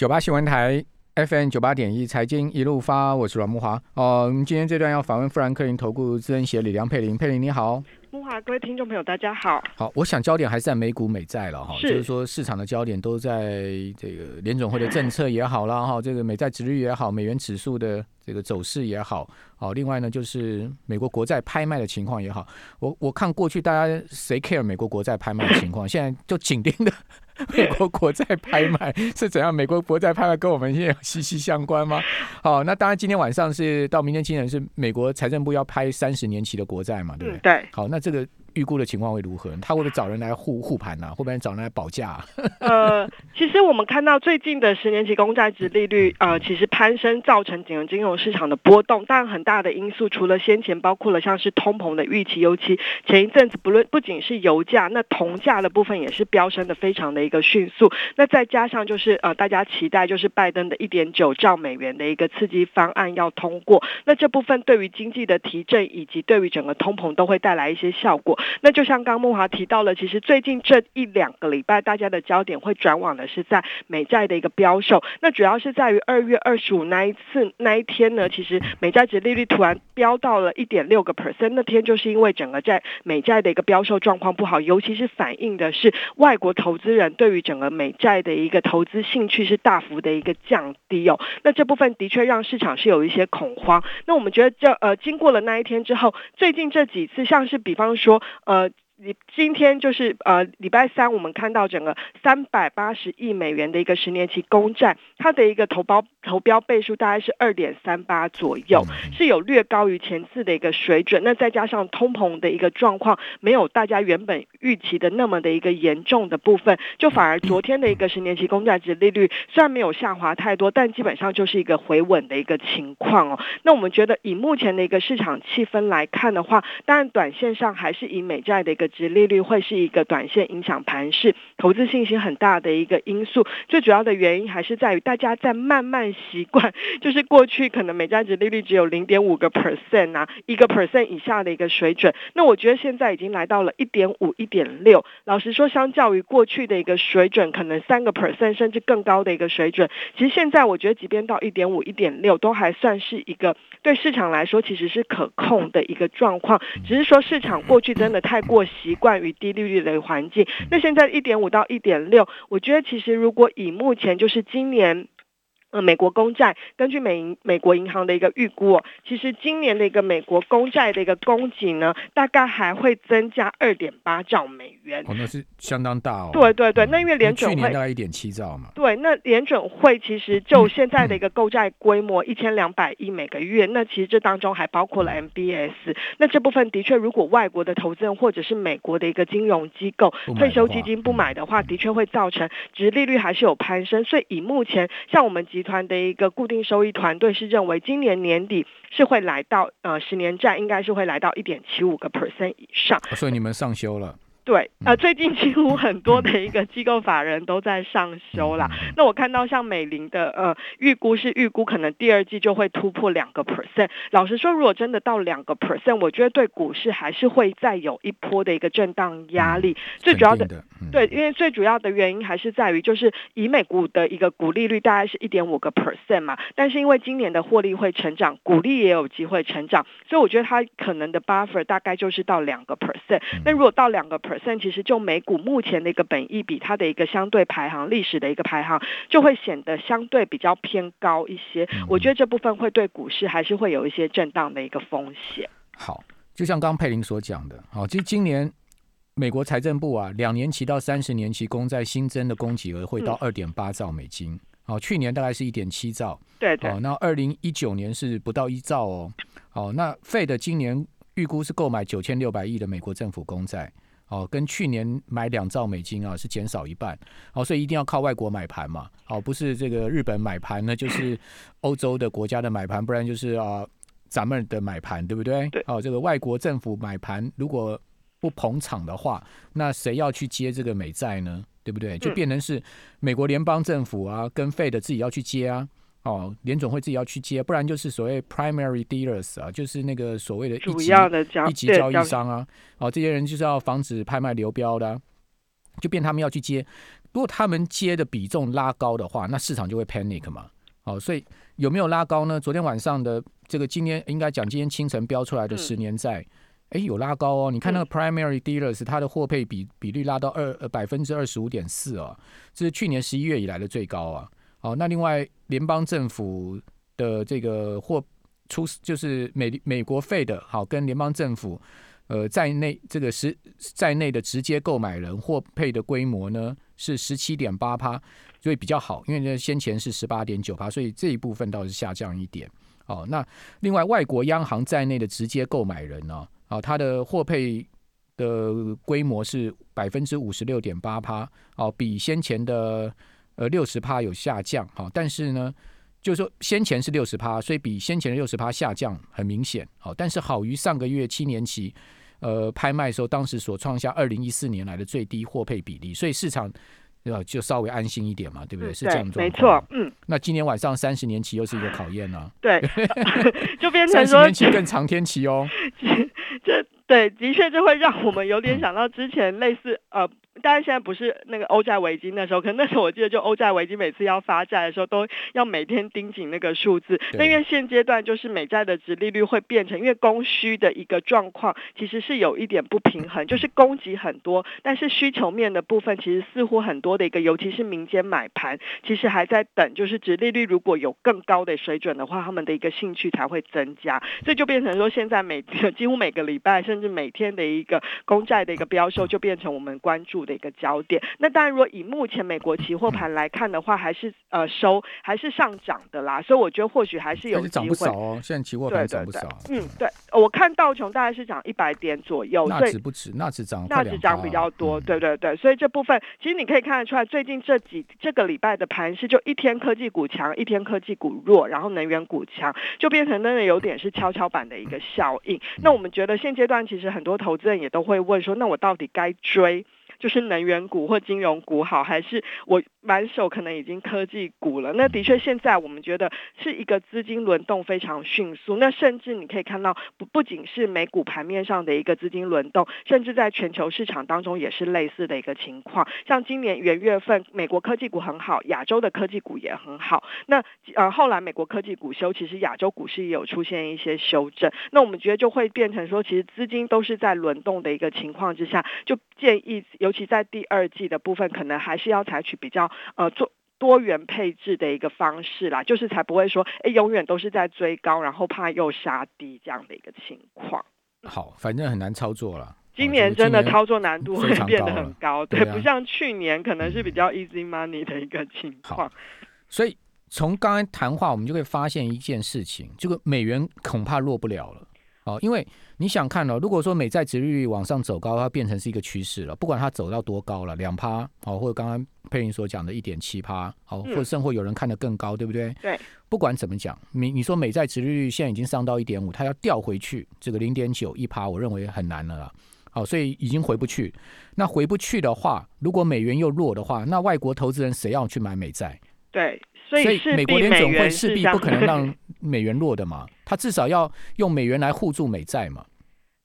九八新闻台 FM 九八点一财经一路发，我是阮木华。哦，我们今天这段要访问富兰克林投顾资深协理梁佩玲，佩玲你好。木华，各位听众朋友，大家好。好，我想焦点还是在美股美债了哈，就是说市场的焦点都在这个联总会的政策也好啦哈，这个美债值率也好，美元指数的这个走势也好，好，另外呢就是美国国债拍卖的情况也好，我我看过去大家谁 care 美国国债拍卖的情况，现在就紧盯的美国国债拍卖是怎样？美国国债拍卖跟我们现在息息相关吗？好，那当然今天晚上是到明天清晨是美国财政部要拍三十年期的国债嘛，对不对？嗯，对。好，那这个预估的情况会如何？他会不会找人来护护盘呢、会不会找人来保价、啊？呃，其实我们看到最近的十年期公债值 利率，呃，其实攀升造成整个金融市场的波动。当然，很大的因素除了先前包括了像是通膨的预期，尤其前一阵子不论不仅是油价，那铜价的部分也是飙升的非常的一个迅速。那再加上就是呃，大家期待就是拜登的一点九兆美元的一个刺激方案要通过，那这部分对于经济的提振以及对于整个通膨都会带来一些效果。那就像刚木华提到了，其实最近这一两个礼拜，大家的焦点会转往的是在美债的一个标售。那主要是在于二月二十五那一次那一天呢，其实美债值利率突然飙到了一点六个 percent，那天就是因为整个债美债的一个标售状况不好，尤其是反映的是外国投资人对于整个美债的一个投资兴趣是大幅的一个降低哦。那这部分的确让市场是有一些恐慌。那我们觉得这呃经过了那一天之后，最近这几次像是比方说呃。你今天就是呃礼拜三，我们看到整个三百八十亿美元的一个十年期公债，它的一个投包投标倍数大概是二点三八左右，是有略高于前次的一个水准。那再加上通膨的一个状况，没有大家原本预期的那么的一个严重的部分，就反而昨天的一个十年期公债值利率虽然没有下滑太多，但基本上就是一个回稳的一个情况哦。那我们觉得以目前的一个市场气氛来看的话，当然短线上还是以美债的一个值利率会是一个短线影响盘势、投资信心很大的一个因素。最主要的原因还是在于大家在慢慢习惯，就是过去可能美债值利率只有零点五个 percent 啊，一个 percent 以下的一个水准。那我觉得现在已经来到了一点五、一点六。老实说，相较于过去的一个水准，可能三个 percent 甚至更高的一个水准，其实现在我觉得即便到一点五、一点六，都还算是一个对市场来说其实是可控的一个状况。只是说市场过去真的太过习惯于低利率的环境，那现在一点五到一点六，我觉得其实如果以目前就是今年。呃，美国公债根据美银美国银行的一个预估、哦，其实今年的一个美国公债的一个供给呢，大概还会增加二点八兆美元。哦，那是相当大哦。对对对，那因为联准去年会大概一点七兆嘛。对，那联准会其实就现在的一个购债规模一千两百亿每个月，那其实这当中还包括了 MBS，那这部分的确，如果外国的投资人或者是美国的一个金融机构退休基金不买的话，的确会造成值利率还是有攀升。所以以目前像我们集集团的一个固定收益团队是认为，今年年底是会来到呃十年债应该是会来到一点七五个 percent 以上。所以你们上修了。对，呃，最近几乎很多的一个机构法人都在上修啦。那我看到像美林的呃预估是预估可能第二季就会突破两个 percent。老实说，如果真的到两个 percent，我觉得对股市还是会再有一波的一个震荡压力。最主要的对，因为最主要的原因还是在于，就是以美股的一个股利率大概是一点五个 percent 嘛，但是因为今年的获利会成长，股利也有机会成长，所以我觉得它可能的 buffer 大概就是到两个 percent。那如果到两个 percent，其实就美股目前的一个本益比，它的一个相对排行历史的一个排行，就会显得相对比较偏高一些。我觉得这部分会对股市还是会有一些震荡的一个风险。好，就像刚刚佩林所讲的，好，其实今年美国财政部啊，两年期到三十年期公债新增的供给额会到二点八兆美金。好，去年大概是一点七兆，对对哦，那二零一九年是不到一兆哦。好，那费的今年预估是购买九千六百亿的美国政府公债，哦，跟去年买两兆美金啊是减少一半，哦，所以一定要靠外国买盘嘛，哦，不是这个日本买盘呢，就是 欧洲的国家的买盘，不然就是啊咱们的买盘，对不对？对哦，这个外国政府买盘如果不捧场的话，那谁要去接这个美债呢？对不对？就嗯变成是美国联邦政府啊，跟费的自己要去接啊。哦，联总会自己要去接，不然就是所谓 primary dealers 啊，就是那个所谓的一主级要的交一级交易商啊，哦，这些人就是要防止拍卖流标的啊、就变他们要去接。如果他们接的比重拉高的话，那市场就会 panic 嘛。哦，所以有没有拉高呢？昨天晚上的这个，今天应该讲今天清晨标出来的十年债，哎，有拉高哦。你看那个 primary dealers，它的货配比比率拉到二呃百分之二十五点四哦，这是去年十一月以来的最高啊。好，那另外联邦政府的这个货出就是美美国费的，好跟联邦政府。呃，在内这个十在内的直接购买人货配的规模呢是十七点八趴，所以比较好，因为呢先前是十八点九趴，所以这一部分倒是下降一点。哦，那另外外国央行在内的直接购买人呢，啊，它的货配的规模是百分之五十六点八趴，哦，比先前的呃六十趴有下降。好，但是呢。就是说，先前是六十趴，所以比先前的六十趴下降很明显。好，但是好于上个月七年期，呃，拍卖的时候，当时所创下二零一四年来的最低货配比例，所以市场呃就稍微安心一点嘛，对不对？是这样没错，嗯。那今年晚上三十年期又是一个考验呢。对，就变成说三十年期更长天期哦。这对，的确就会让我们有点想到之前类似呃。当然现在不是那个欧债危机那时候，可能那时候我记得就欧债危机每次要发债的时候，都要每天盯紧那个数字。那因为现阶段就是美债的值利率会变成，因为供需的一个状况其实是有一点不平衡，就是供给很多，但是需求面的部分其实似乎很多的一个，尤其是民间买盘，其实还在等，就是值利率如果有更高的水准的话，他们的一个兴趣才会增加。所以就变成说，现在每 几乎每个礼拜甚至每天的一个公债的一个标售，就变成我们关注。的一个焦点。那当然，如果以目前美国期货盘来看的话，还是呃收还是上涨的啦。所以我觉得或许还是有机会。少哦，现在期货盘涨不少。嗯，对，我看道琼大概是涨一百点左右。那值不止，那值涨，那值涨比较多。对对对，所以这部分其实你可以看得出来，最近这几这个礼拜的盘是就一天科技股强，一天科技股弱，然后能源股强，就变成真的有点是跷跷板的一个效应。那我们觉得现阶段其实很多投资人也都会问说，那我到底该追？就是能源股或金融股好，还是我满手可能已经科技股了？那的确，现在我们觉得是一个资金轮动非常迅速。那甚至你可以看到，不不仅是美股盘面上的一个资金轮动，甚至在全球市场当中也是类似的一个情况。像今年元月份，美国科技股很好，亚洲的科技股也很好。那呃，后来美国科技股修，其实亚洲股市也有出现一些修正。那我们觉得就会变成说，其实资金都是在轮动的一个情况之下，就建议有。尤其在第二季的部分，可能还是要采取比较呃做多元配置的一个方式啦，就是才不会说哎永远都是在追高，然后怕又杀低这样的一个情况。好，反正很难操作了。今年真的操作难度会变得很高，对，不像去年可能是比较 easy money 的一个情况。所以从刚才谈话，我们就会发现一件事情，这个美元恐怕落不了了。哦，因为你想看哦，如果说美债值利率往上走高，它变成是一个趋势了，不管它走到多高了，两趴，好，或者刚刚佩林所讲的一点七趴，好，或者甚或有人看得更高，对不对？对。不管怎么讲，你你说美债值利率现在已经上到一点五，它要调回去这个零点九一趴，我认为很难了啦。好，所以已经回不去。那回不去的话，如果美元又弱的话，那外国投资人谁要去买美债？对。所以美国联总会势必不可能让 美元弱的嘛，他至少要用美元来护住美债嘛。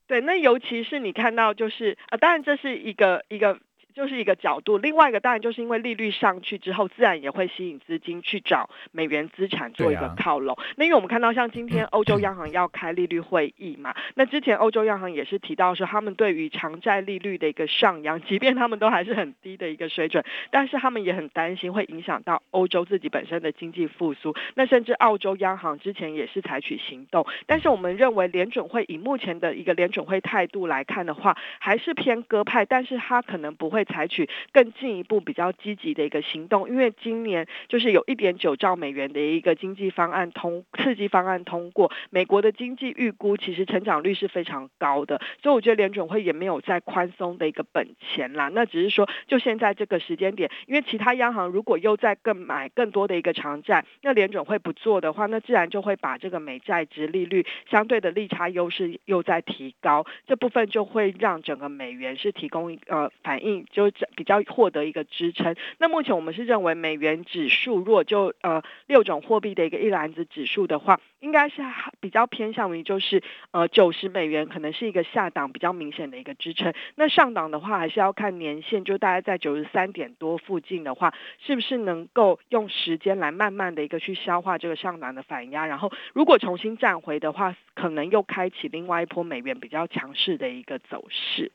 对，那尤其是你看到就是啊，当然这是一个一个。就是一个角度，另外一个当然就是因为利率上去之后，自然也会吸引资金去找美元资产做一个靠拢。那因为我们看到像今天欧洲央行要开利率会议嘛，那之前欧洲央行也是提到说，他们对于长债利率的一个上扬，即便他们都还是很低的一个水准，但是他们也很担心会影响到欧洲自己本身的经济复苏。那甚至澳洲央行之前也是采取行动，但是我们认为联准会以目前的一个联准会态度来看的话，还是偏鸽派，但是他可能不会。采取更进一步比较积极的一个行动，因为今年就是有一点九兆美元的一个经济方案通刺激方案通过，美国的经济预估其实成长率是非常高的，所以我觉得联准会也没有再宽松的一个本钱啦。那只是说，就现在这个时间点，因为其他央行如果又在更买更多的一个长债，那联准会不做的话，那自然就会把这个美债值利率相对的利差优势又在提高，这部分就会让整个美元是提供呃反映。就是比较获得一个支撑。那目前我们是认为美元指数，若就呃六种货币的一个一篮子指数的话，应该是比较偏向于就是呃九十美元可能是一个下档比较明显的一个支撑。那上档的话还是要看年限，就大概在九十三点多附近的话，是不是能够用时间来慢慢的一个去消化这个上档的反压，然后如果重新站回的话，可能又开启另外一波美元比较强势的一个走势。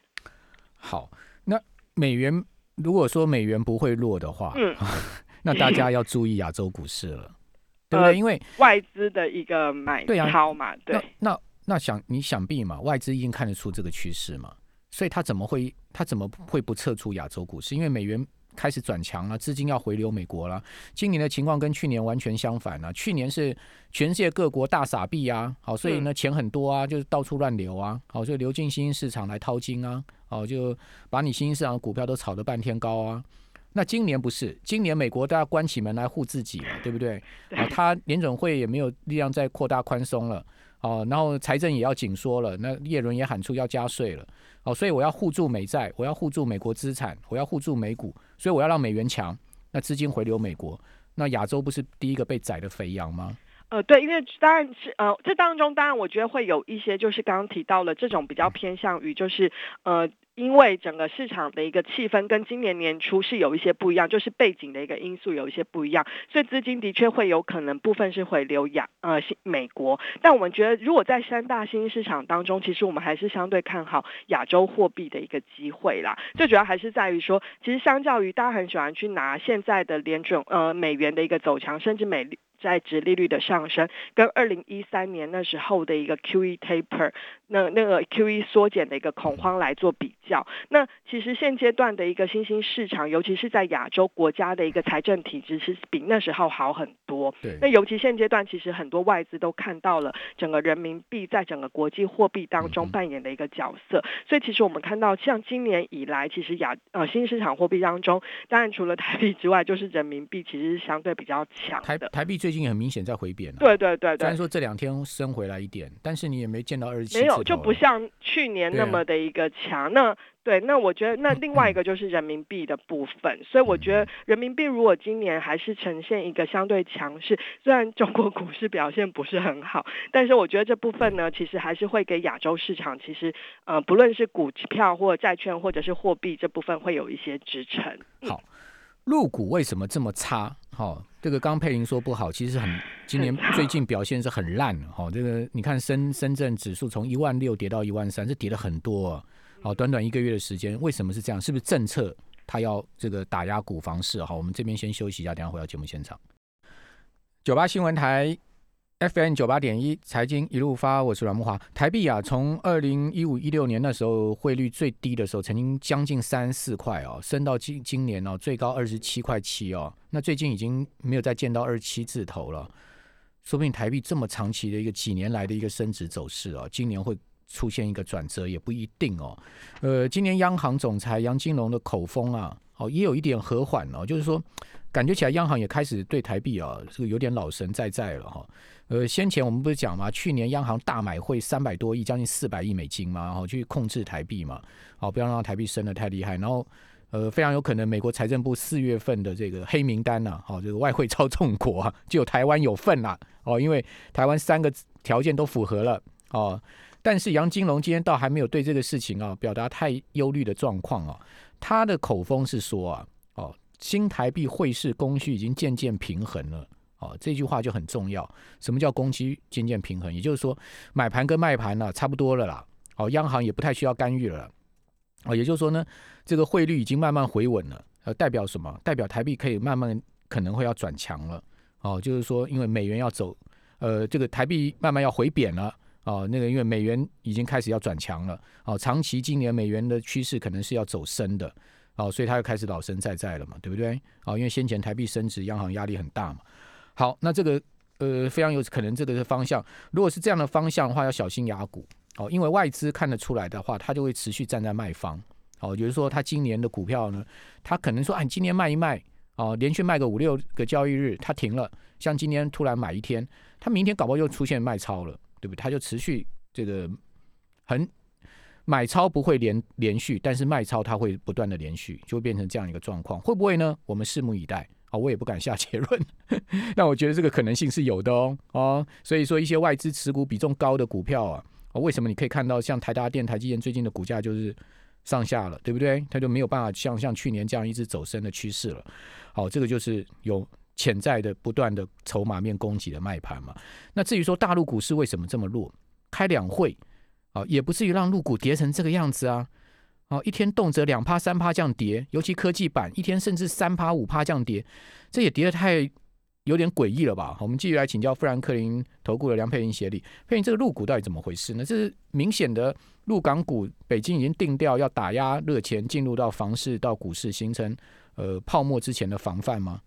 好，美元如果说美元不会落的话，嗯，那大家要注意亚洲股市了，对不对？因为外资的一个买超嘛，对，那那想你想必嘛，外资已经看得出这个趋势嘛，所以他怎么会他怎么会不撤出亚洲股市？因为美元。开始转强了，资金要回流美国了。今年的情况跟去年完全相反了。去年是全世界各国大傻币啊，好，所以呢钱很多啊，就是到处乱流啊，好，所以流进新兴市场来掏金啊，好，就把你新兴市场的股票都炒得半天高啊。那今年不是，今年美国大家关起门来护自己了，对不对？啊，他联准会也没有力量再扩大宽松了。哦，然后财政也要紧缩了，那叶伦也喊出要加税了。哦，所以我要护住美债，我要护住美国资产，我要护住美股，所以我要让美元强，那资金回流美国，那亚洲不是第一个被宰的肥羊吗？呃，对，因为当然是呃，这当中当然我觉得会有一些，就是刚刚提到了这种比较偏向于就是呃。因为整个市场的一个气氛跟今年年初是有一些不一样，就是背景的一个因素有一些不一样，所以资金的确会有可能部分是回流亚呃美国，但我们觉得如果在三大新兴市场当中，其实我们还是相对看好亚洲货币的一个机会啦。最主要还是在于说，其实相较于大家很喜欢去拿现在的联准呃美元的一个走强，甚至美在值利率的上升，跟二零一三年那时候的一个 QE taper。那那个 Q E 缩减的一个恐慌来做比较，那其实现阶段的一个新兴市场，尤其是在亚洲国家的一个财政体制是比那时候好很多。对。那尤其现阶段，其实很多外资都看到了整个人民币在整个国际货币当中扮演的一个角色，所以其实我们看到，像今年以来，其实亚呃新市场货币当中，当然除了台币之外，就是人民币其实是相对比较强的。台台币最近很明显在回贬。对对对对。虽然说这两天升回来一点，但是你也没见到二十七。没有。就不像去年那么的一个强，那对，那我觉得那另外一个就是人民币的部分，所以我觉得人民币如果今年还是呈现一个相对强势，虽然中国股市表现不是很好，但是我觉得这部分呢，其实还是会给亚洲市场，其实呃，不论是股票或债券或者是货币这部分会有一些支撑。好。入股为什么这么差？哈，这个刚佩林说不好，其实很今年最近表现是很烂的。哈，这个你看深深圳指数从一万六跌到一万三，这跌了很多。啊好，短短一个月的时间，为什么是这样？是不是政策它要这个打压股房市？好，我们这边先休息一下，等下回到节目现场。九八新闻台。FM 九八点一财经一路发，我是阮木华。台币啊，从二零一五一六年那时候汇率最低的时候，曾经将近三四块哦，升到今今年哦最高二十七块七哦。那最近已经没有再见到二十七字头了，说不定台币这么长期的一个几年来的一个升值走势哦，今年会出现一个转折也不一定哦。呃，今年央行总裁杨金龙的口风啊，哦也有一点和缓哦，就是说感觉起来央行也开始对台币啊这个有点老神在在了哈。呃，先前我们不是讲嘛，去年央行大买汇三百多亿，将近四百亿美金嘛，然后去控制台币嘛，好，不要让台币升得太厉害。然后，呃，非常有可能美国财政部四月份的这个黑名单呐，好，这个外汇操纵国啊，就有台湾有份啦，哦，因为台湾三个条件都符合了哦。但是杨金龙今天倒还没有对这个事情啊表达太忧虑的状况啊，他的口风是说啊，新台币汇市供需已经渐渐平衡了。哦，这句话就很重要。什么叫供需渐渐平衡？也就是说，买盘跟卖盘呢差不多了啦。哦，央行也不太需要干预了。哦，也就是说呢，这个汇率已经慢慢回稳了。呃，代表什么？代表台币可以慢慢可能会要转强了。哦，就是说，因为美元要走，呃，这个台币慢慢要回贬了。哦，那个因为美元已经开始要转强了。哦，长期今年美元的趋势可能是要走升的。哦，所以他又开始老神在在了嘛，对不对？哦，因为先前台币升值，央行压力很大嘛。好，那这个呃非常有可能这个是方向。如果是这样的方向的话，要小心压股哦，因为外资看得出来的话，它就会持续站在卖方。哦，比如说他今年的股票呢，他可能说，哎，今年卖一卖，哦，连续卖个五六个交易日，他停了。像今天突然买一天，他明天搞不好又出现卖超了，对不对？他就持续这个很买超不会连连续，但是卖超它会不断的连续，就会变成这样一个状况，会不会呢？我们拭目以待啊！我也不敢下结论，那我觉得这个可能性是有的哦哦，所以说一些外资持股比重高的股票啊，为什么你可以看到像台达电、台积电最近的股价就是上下了，对不对？它就没有办法像像去年这样一直走升的趋势了。好，这个就是有潜在的不断的筹码面供给的卖盘嘛。那至于说大陆股市为什么这么弱，开两会。啊，也不至于让入股跌成这个样子啊！哦，一天动辄两趴三趴降跌，尤其科技板一天甚至三趴五趴降跌，这也跌得太有点诡异了吧？我们继续来请教富兰克林投顾的梁佩玲协理，佩玲这个入股到底怎么回事呢？这是明显的入港股，北京已经定调要打压热钱进入到房市到股市，形成呃泡沫之前的防范吗？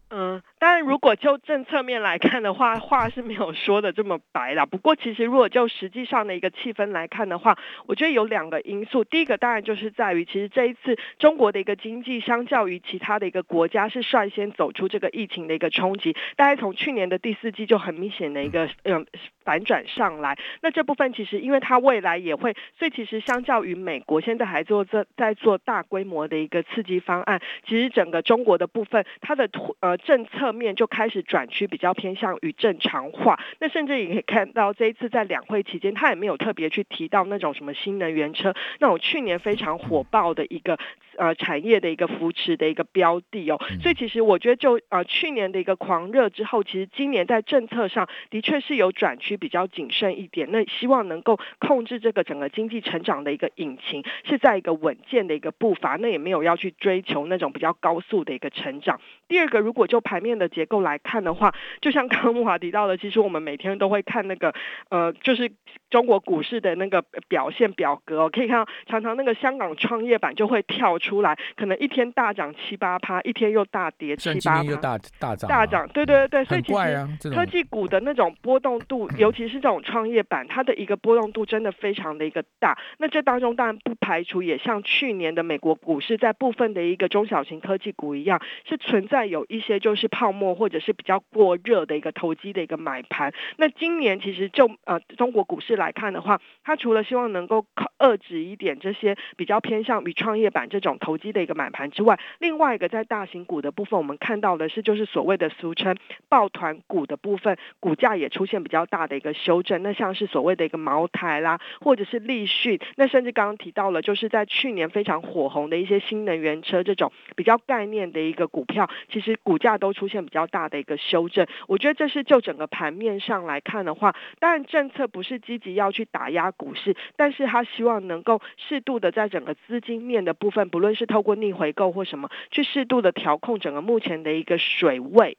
如果就政策面来看的话，话是没有说的这么白啦。不过，其实如果就实际上的一个气氛来看的话，我觉得有两个因素。第一个当然就是在于，其实这一次中国的一个经济，相较于其他的一个国家，是率先走出这个疫情的一个冲击。大概从去年的第四季就很明显的一个嗯反转上来。那这部分其实因为它未来也会，所以其实相较于美国现在还做在在做大规模的一个刺激方案，其实整个中国的部分，它的呃政策。面就开始转趋比较偏向于正常化，那甚至也可以看到这一次在两会期间，他也没有特别去提到那种什么新能源车那种去年非常火爆的一个呃产业的一个扶持的一个标的哦，所以其实我觉得就呃去年的一个狂热之后，其实今年在政策上的确是有转趋比较谨慎一点，那希望能够控制这个整个经济成长的一个引擎是在一个稳健的一个步伐，那也没有要去追求那种比较高速的一个成长。第二个，如果就盘面的的结构来看的话，就像刚刚木华提到的，其实我们每天都会看那个呃，就是中国股市的那个表现表格，可以看到常常那个香港创业板就会跳出来，可能一天大涨七八趴，一天又大跌七八趴，又大大涨，大涨，对对对，所以其实科技股的那种波动度，尤其是这种创业板，它的一个波动度真的非常的一个大。那这当中当然不排除也像去年的美国股市，在部分的一个中小型科技股一样，是存在有一些就是泡。沫或者是比较过热的一个投机的一个买盘。那今年其实就呃中国股市来看的话，它除了希望能够遏制一点这些比较偏向于创业板这种投机的一个买盘之外，另外一个在大型股的部分，我们看到的是就是所谓的俗称抱团股的部分，股价也出现比较大的一个修正。那像是所谓的一个茅台啦，或者是立讯，那甚至刚刚提到了，就是在去年非常火红的一些新能源车这种比较概念的一个股票，其实股价都出现。比较大的一个修正，我觉得这是就整个盘面上来看的话，当然政策不是积极要去打压股市，但是他希望能够适度的在整个资金面的部分，不无论是透过逆回购或什么，去适度的调控整个目前的一个水位。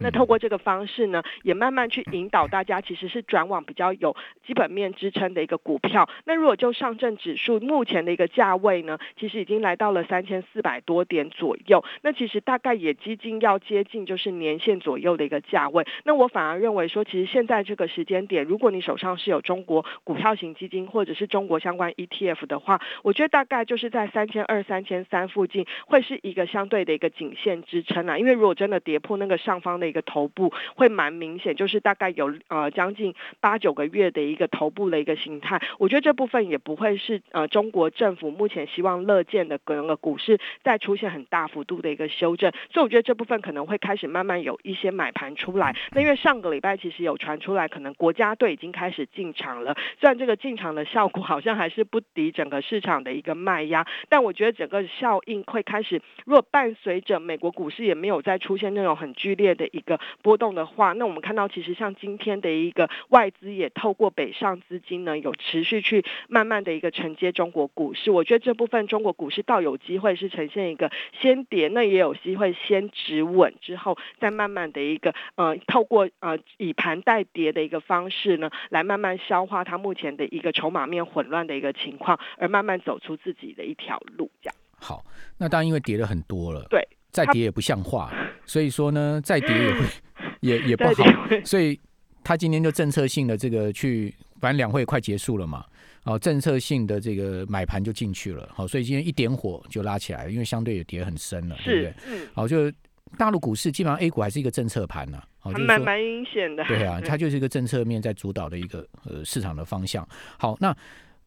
那透过这个方式呢，也慢慢去引导大家，其实是转往比较有基本面支撑的一个股票。那如果就上证指数目前的一个价位呢，其实已经来到了三千四百多点左右。那其实大概也接近要接近就是年线左右的一个价位。那我反而认为说，其实现在这个时间点，如果你手上是有中国股票型基金或者是中国相关 ETF 的话，我觉得大概就是在三千二、三千三附近会是一个相对的一个颈线支撑啊。因为如果真的跌破那个上方的。一个头部会蛮明显，就是大概有呃将近八九个月的一个头部的一个形态。我觉得这部分也不会是呃中国政府目前希望乐见的整个股市再出现很大幅度的一个修正，所以我觉得这部分可能会开始慢慢有一些买盘出来。那因为上个礼拜其实有传出来，可能国家队已经开始进场了，虽然这个进场的效果好像还是不敌整个市场的一个卖压，但我觉得整个效应会开始。如果伴随着美国股市也没有再出现那种很剧烈的。一个波动的话，那我们看到其实像今天的一个外资也透过北上资金呢，有持续去慢慢的一个承接中国股市。我觉得这部分中国股市倒有机会是呈现一个先跌，那也有机会先止稳之后，再慢慢的一个呃透过呃以盘带跌的一个方式呢，来慢慢消化它目前的一个筹码面混乱的一个情况，而慢慢走出自己的一条路。这样好，那当然因为跌了很多了，对。再跌也不像话，所以说呢，再跌也会 也也不好，所以他今天就政策性的这个去，反正两会快结束了嘛，哦，政策性的这个买盘就进去了，好，所以今天一点火就拉起来了，因为相对也跌很深了，对不对？嗯，好，就大陆股市基本上 A 股还是一个政策盘呢，好，蛮蛮明显的，对啊，它就是一个政策面在主导的一个呃市场的方向。好，那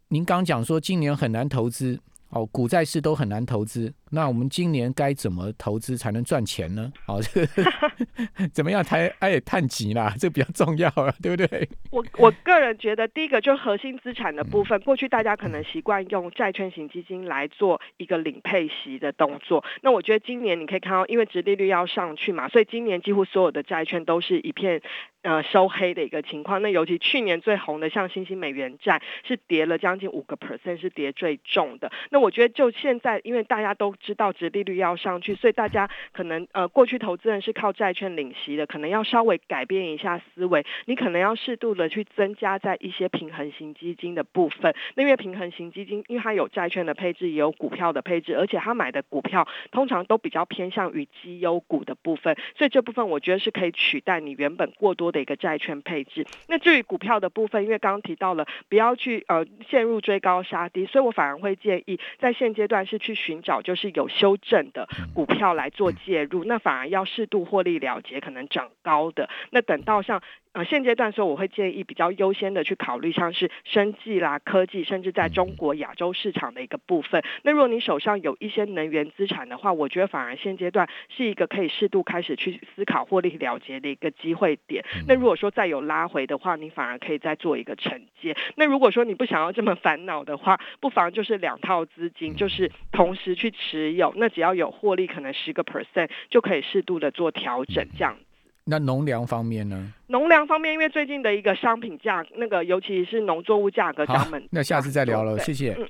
您刚讲说今年很难投资。哦，股债市都很难投资，那我们今年该怎么投资才能赚钱呢？哦，这 个怎么样才哎探级啦？这比较重要啊，对不对？我我个人觉得，第一个就是核心资产的部分，过去大家可能习惯用债券型基金来做一个领配息的动作。那我觉得今年你可以看到，因为殖利率要上去嘛，所以今年几乎所有的债券都是一片。呃，收黑的一个情况。那尤其去年最红的，像新兴美元债，是跌了将近五个 percent，是跌最重的。那我觉得就现在，因为大家都知道，殖利率要上去，所以大家可能呃，过去投资人是靠债券领息的，可能要稍微改变一下思维。你可能要适度的去增加在一些平衡型基金的部分。那因为平衡型基金，因为它有债券的配置，也有股票的配置，而且它买的股票通常都比较偏向于绩优股的部分，所以这部分我觉得是可以取代你原本过多。的一个债券配置，那至于股票的部分，因为刚刚提到了不要去呃陷入追高杀低，所以我反而会建议在现阶段是去寻找就是有修正的股票来做介入，那反而要适度获利了结，可能涨高的，那等到像。呃，现阶段说我会建议比较优先的去考虑像是生技啦、科技，甚至在中国亚洲市场的一个部分。那如果你手上有一些能源资产的话，我觉得反而现阶段是一个可以适度开始去思考获利了结的一个机会点。那如果说再有拉回的话，你反而可以再做一个承接。那如果说你不想要这么烦恼的话，不妨就是两套资金就是同时去持有，那只要有获利，可能十个 percent 就可以适度的做调整这样。那农粮方面呢？农粮方面，因为最近的一个商品价，那个尤其是农作物价格涨，那下次再聊了，谢谢。嗯。